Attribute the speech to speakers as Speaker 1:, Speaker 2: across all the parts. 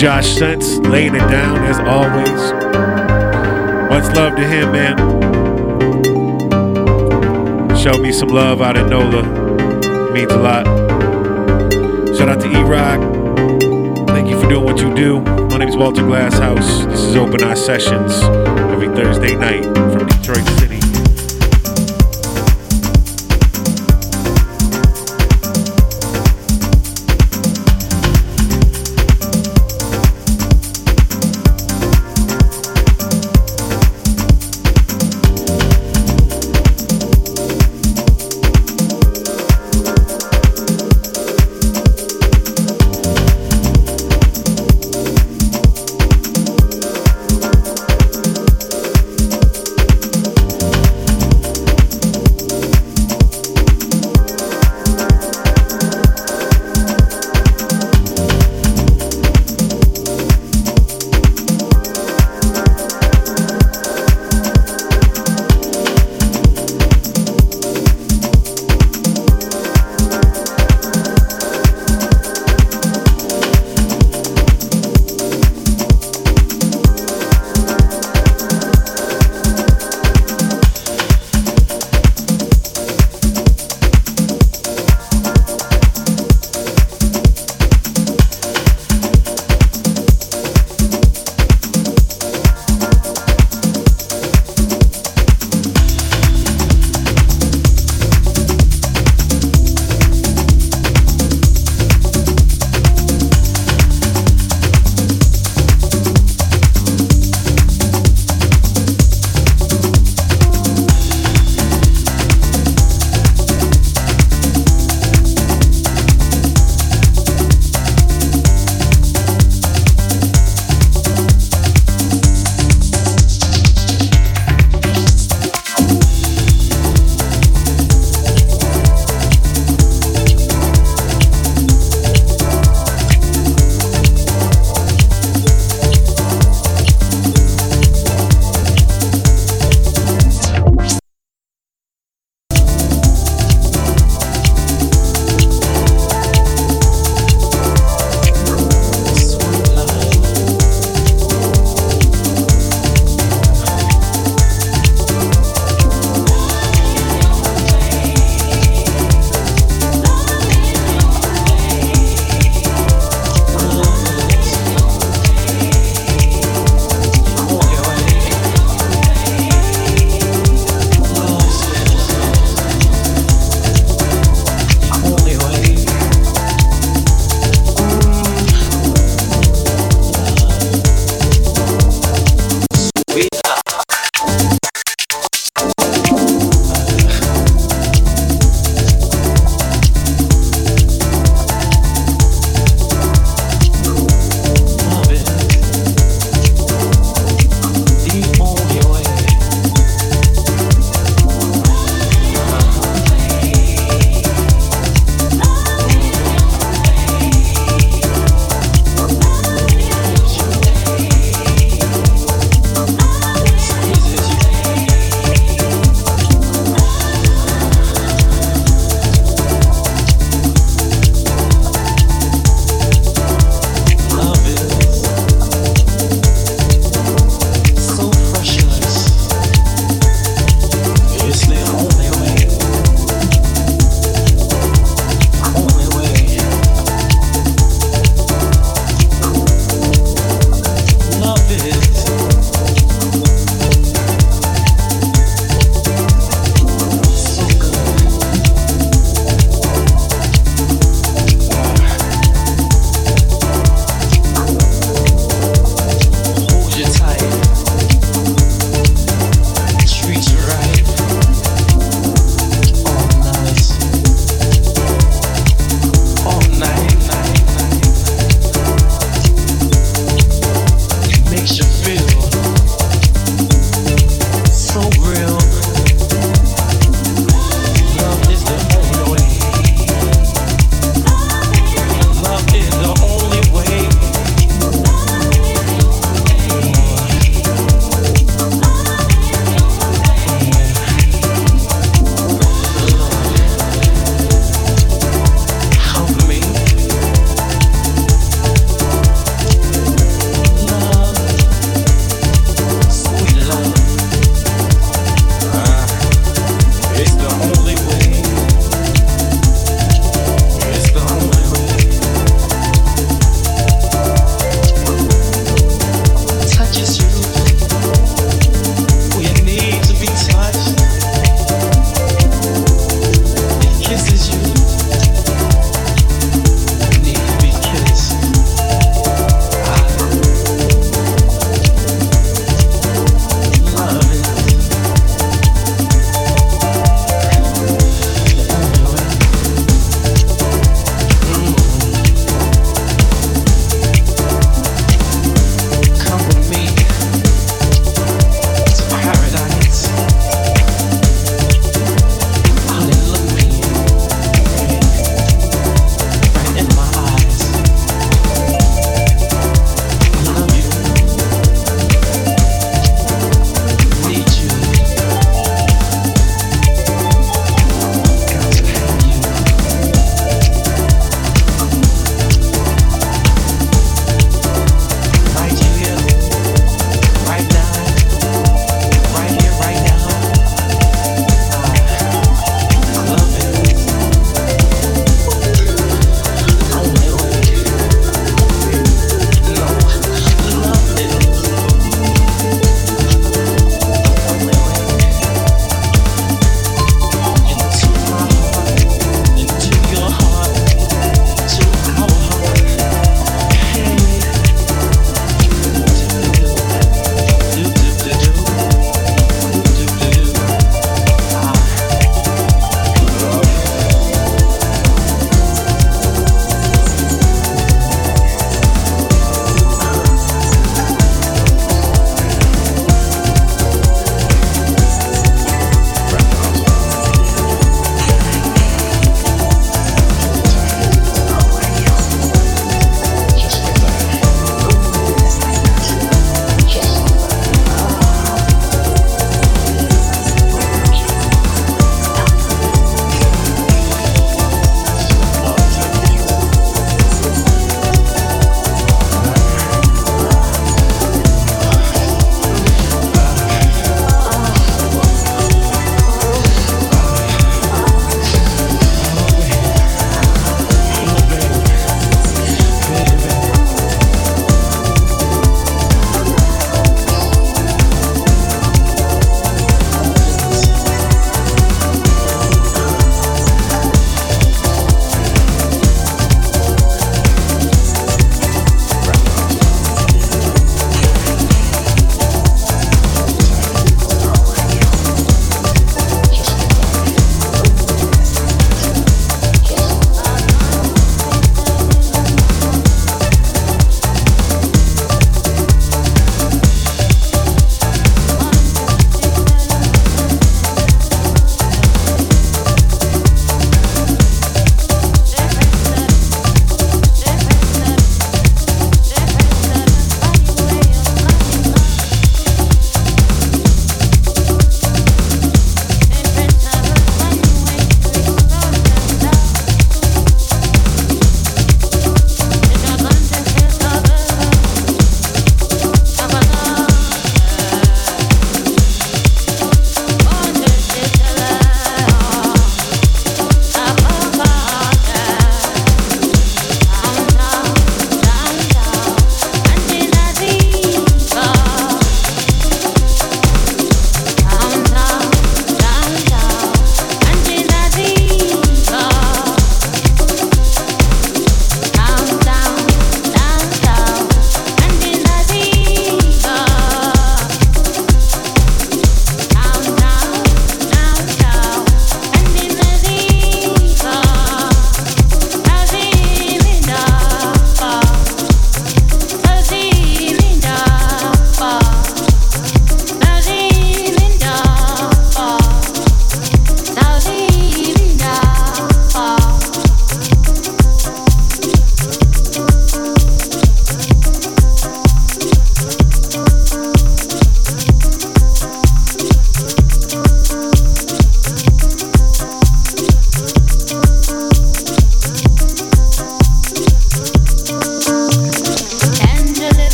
Speaker 1: Josh Sense, laying it down as always. Much love to him, man. Show me some love out in NOLA. Means a lot. Shout out to E Rock. Thank you for doing what you do. My name is Walter Glasshouse. This is Open Eye Sessions every Thursday night from Detroit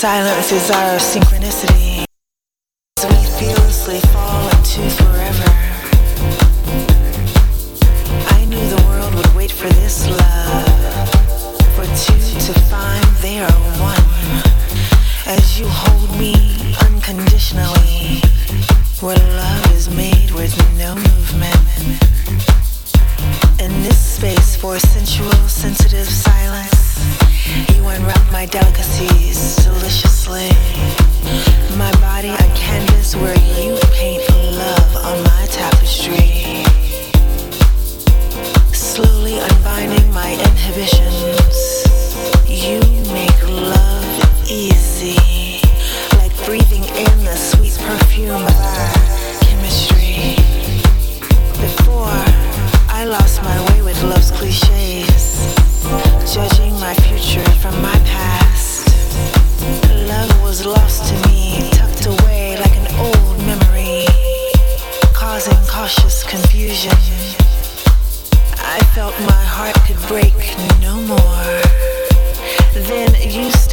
Speaker 2: kiss, a silence, synchronicity. As we fearlessly fall into forever. I knew the world would wait for this love. For two to find they are one. As you hold me unconditionally. Where love is made with no movement. In this space for sensual, sensitive silence, unwrap my delicacies deliciously. My body a canvas where you paint love on my tapestry. Slowly unbinding my inhibitions,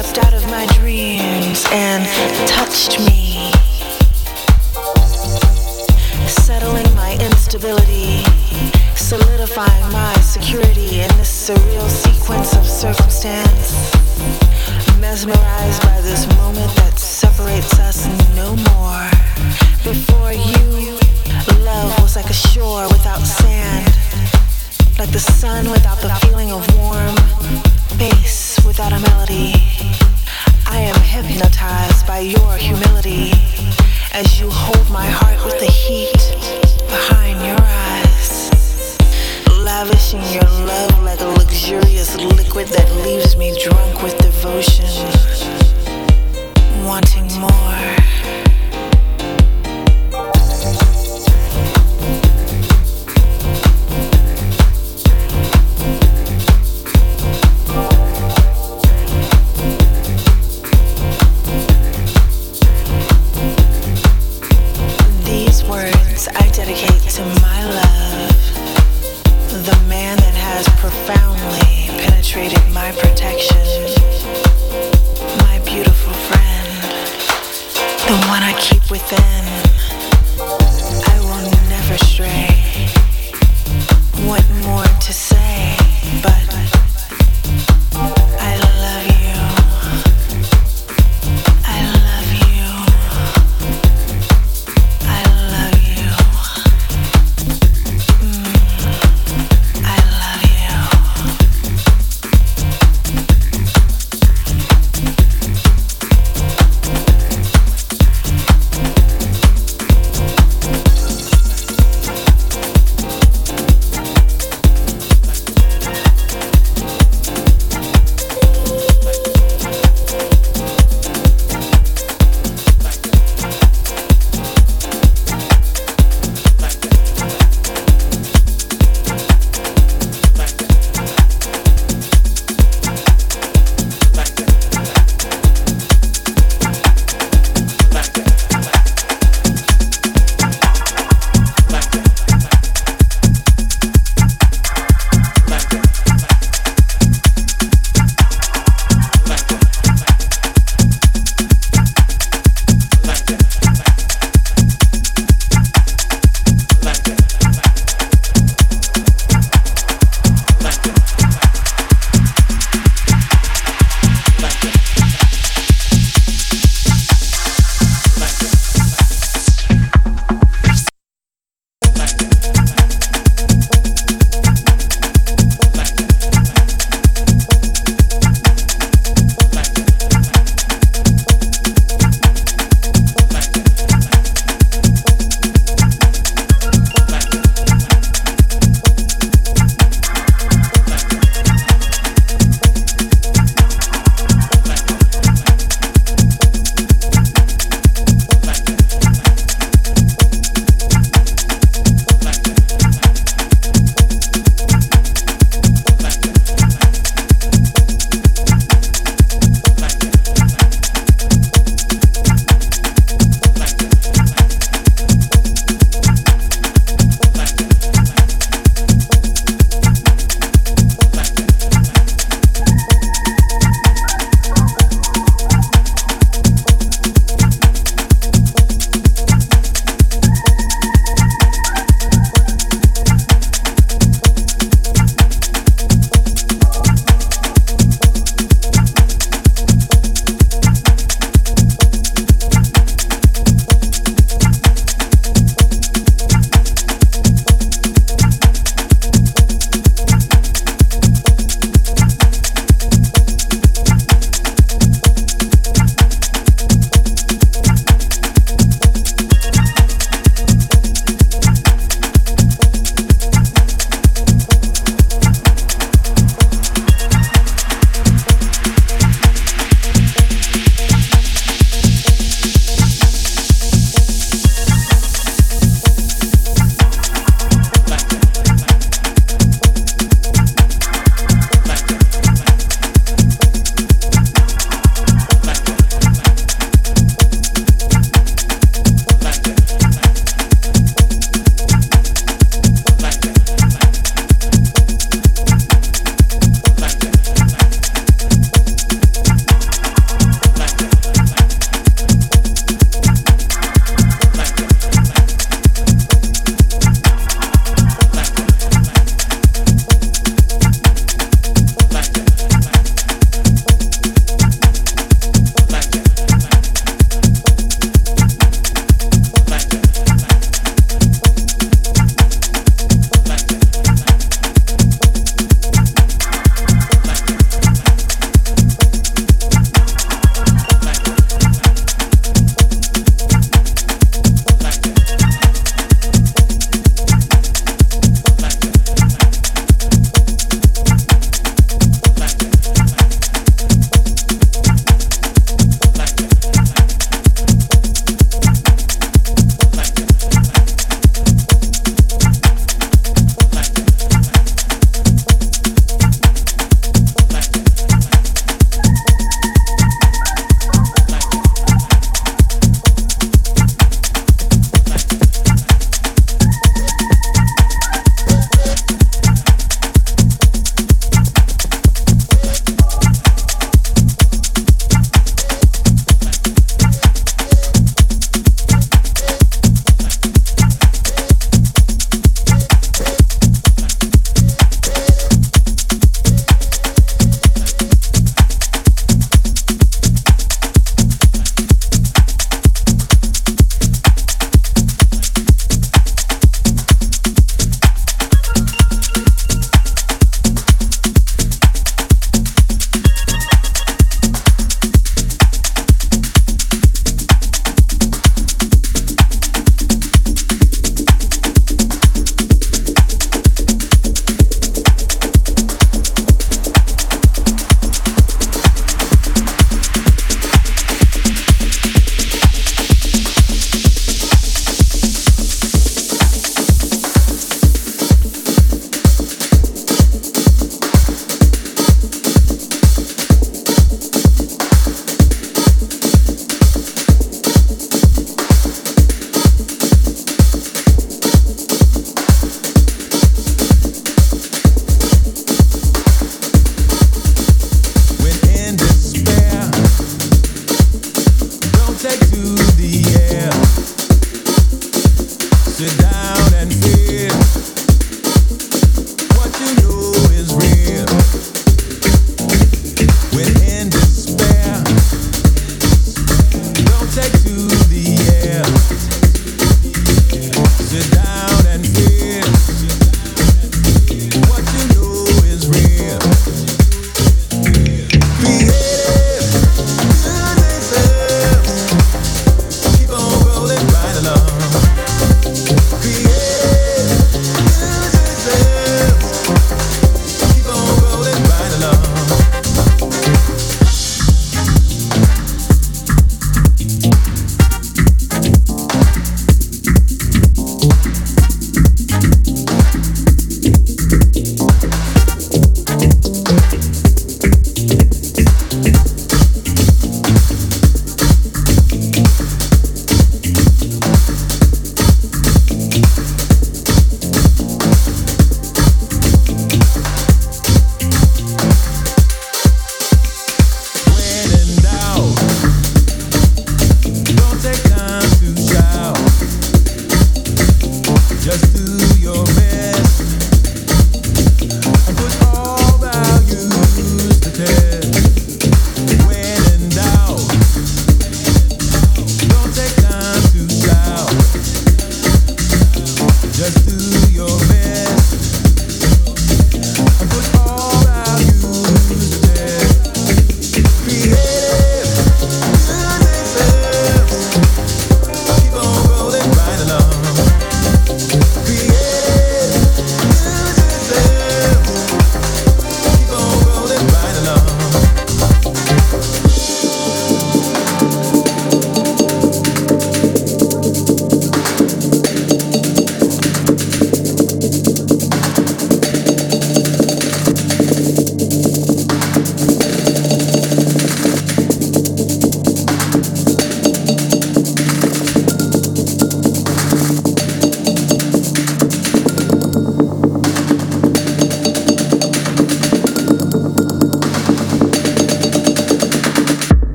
Speaker 2: stepped out of my dreams and touched me, settling my instability, solidifying my security in this surreal sequence of circumstance. Mesmerized by this moment that separates us no more. Before you, love was like a shore without sand, like the sun without the feeling of warm, bass without a melody. I am hypnotized by your humility as you hold my heart with the heat behind your eyes. Lavishing your love like a luxurious liquid that leaves me drunk with devotion, wanting more.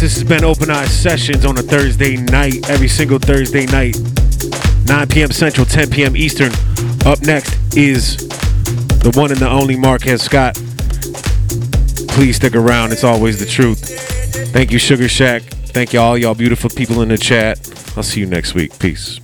Speaker 1: This has been Open Eye Sessions on a Thursday night, every single Thursday night, 9 p.m. Central, 10 p.m. Eastern. Up next is the one and the only Marquez Scott. Please stick around. It's always the truth. Thank you, Sugar Shack. Thank you all y'all beautiful people in the chat. I'll see you next week. Peace.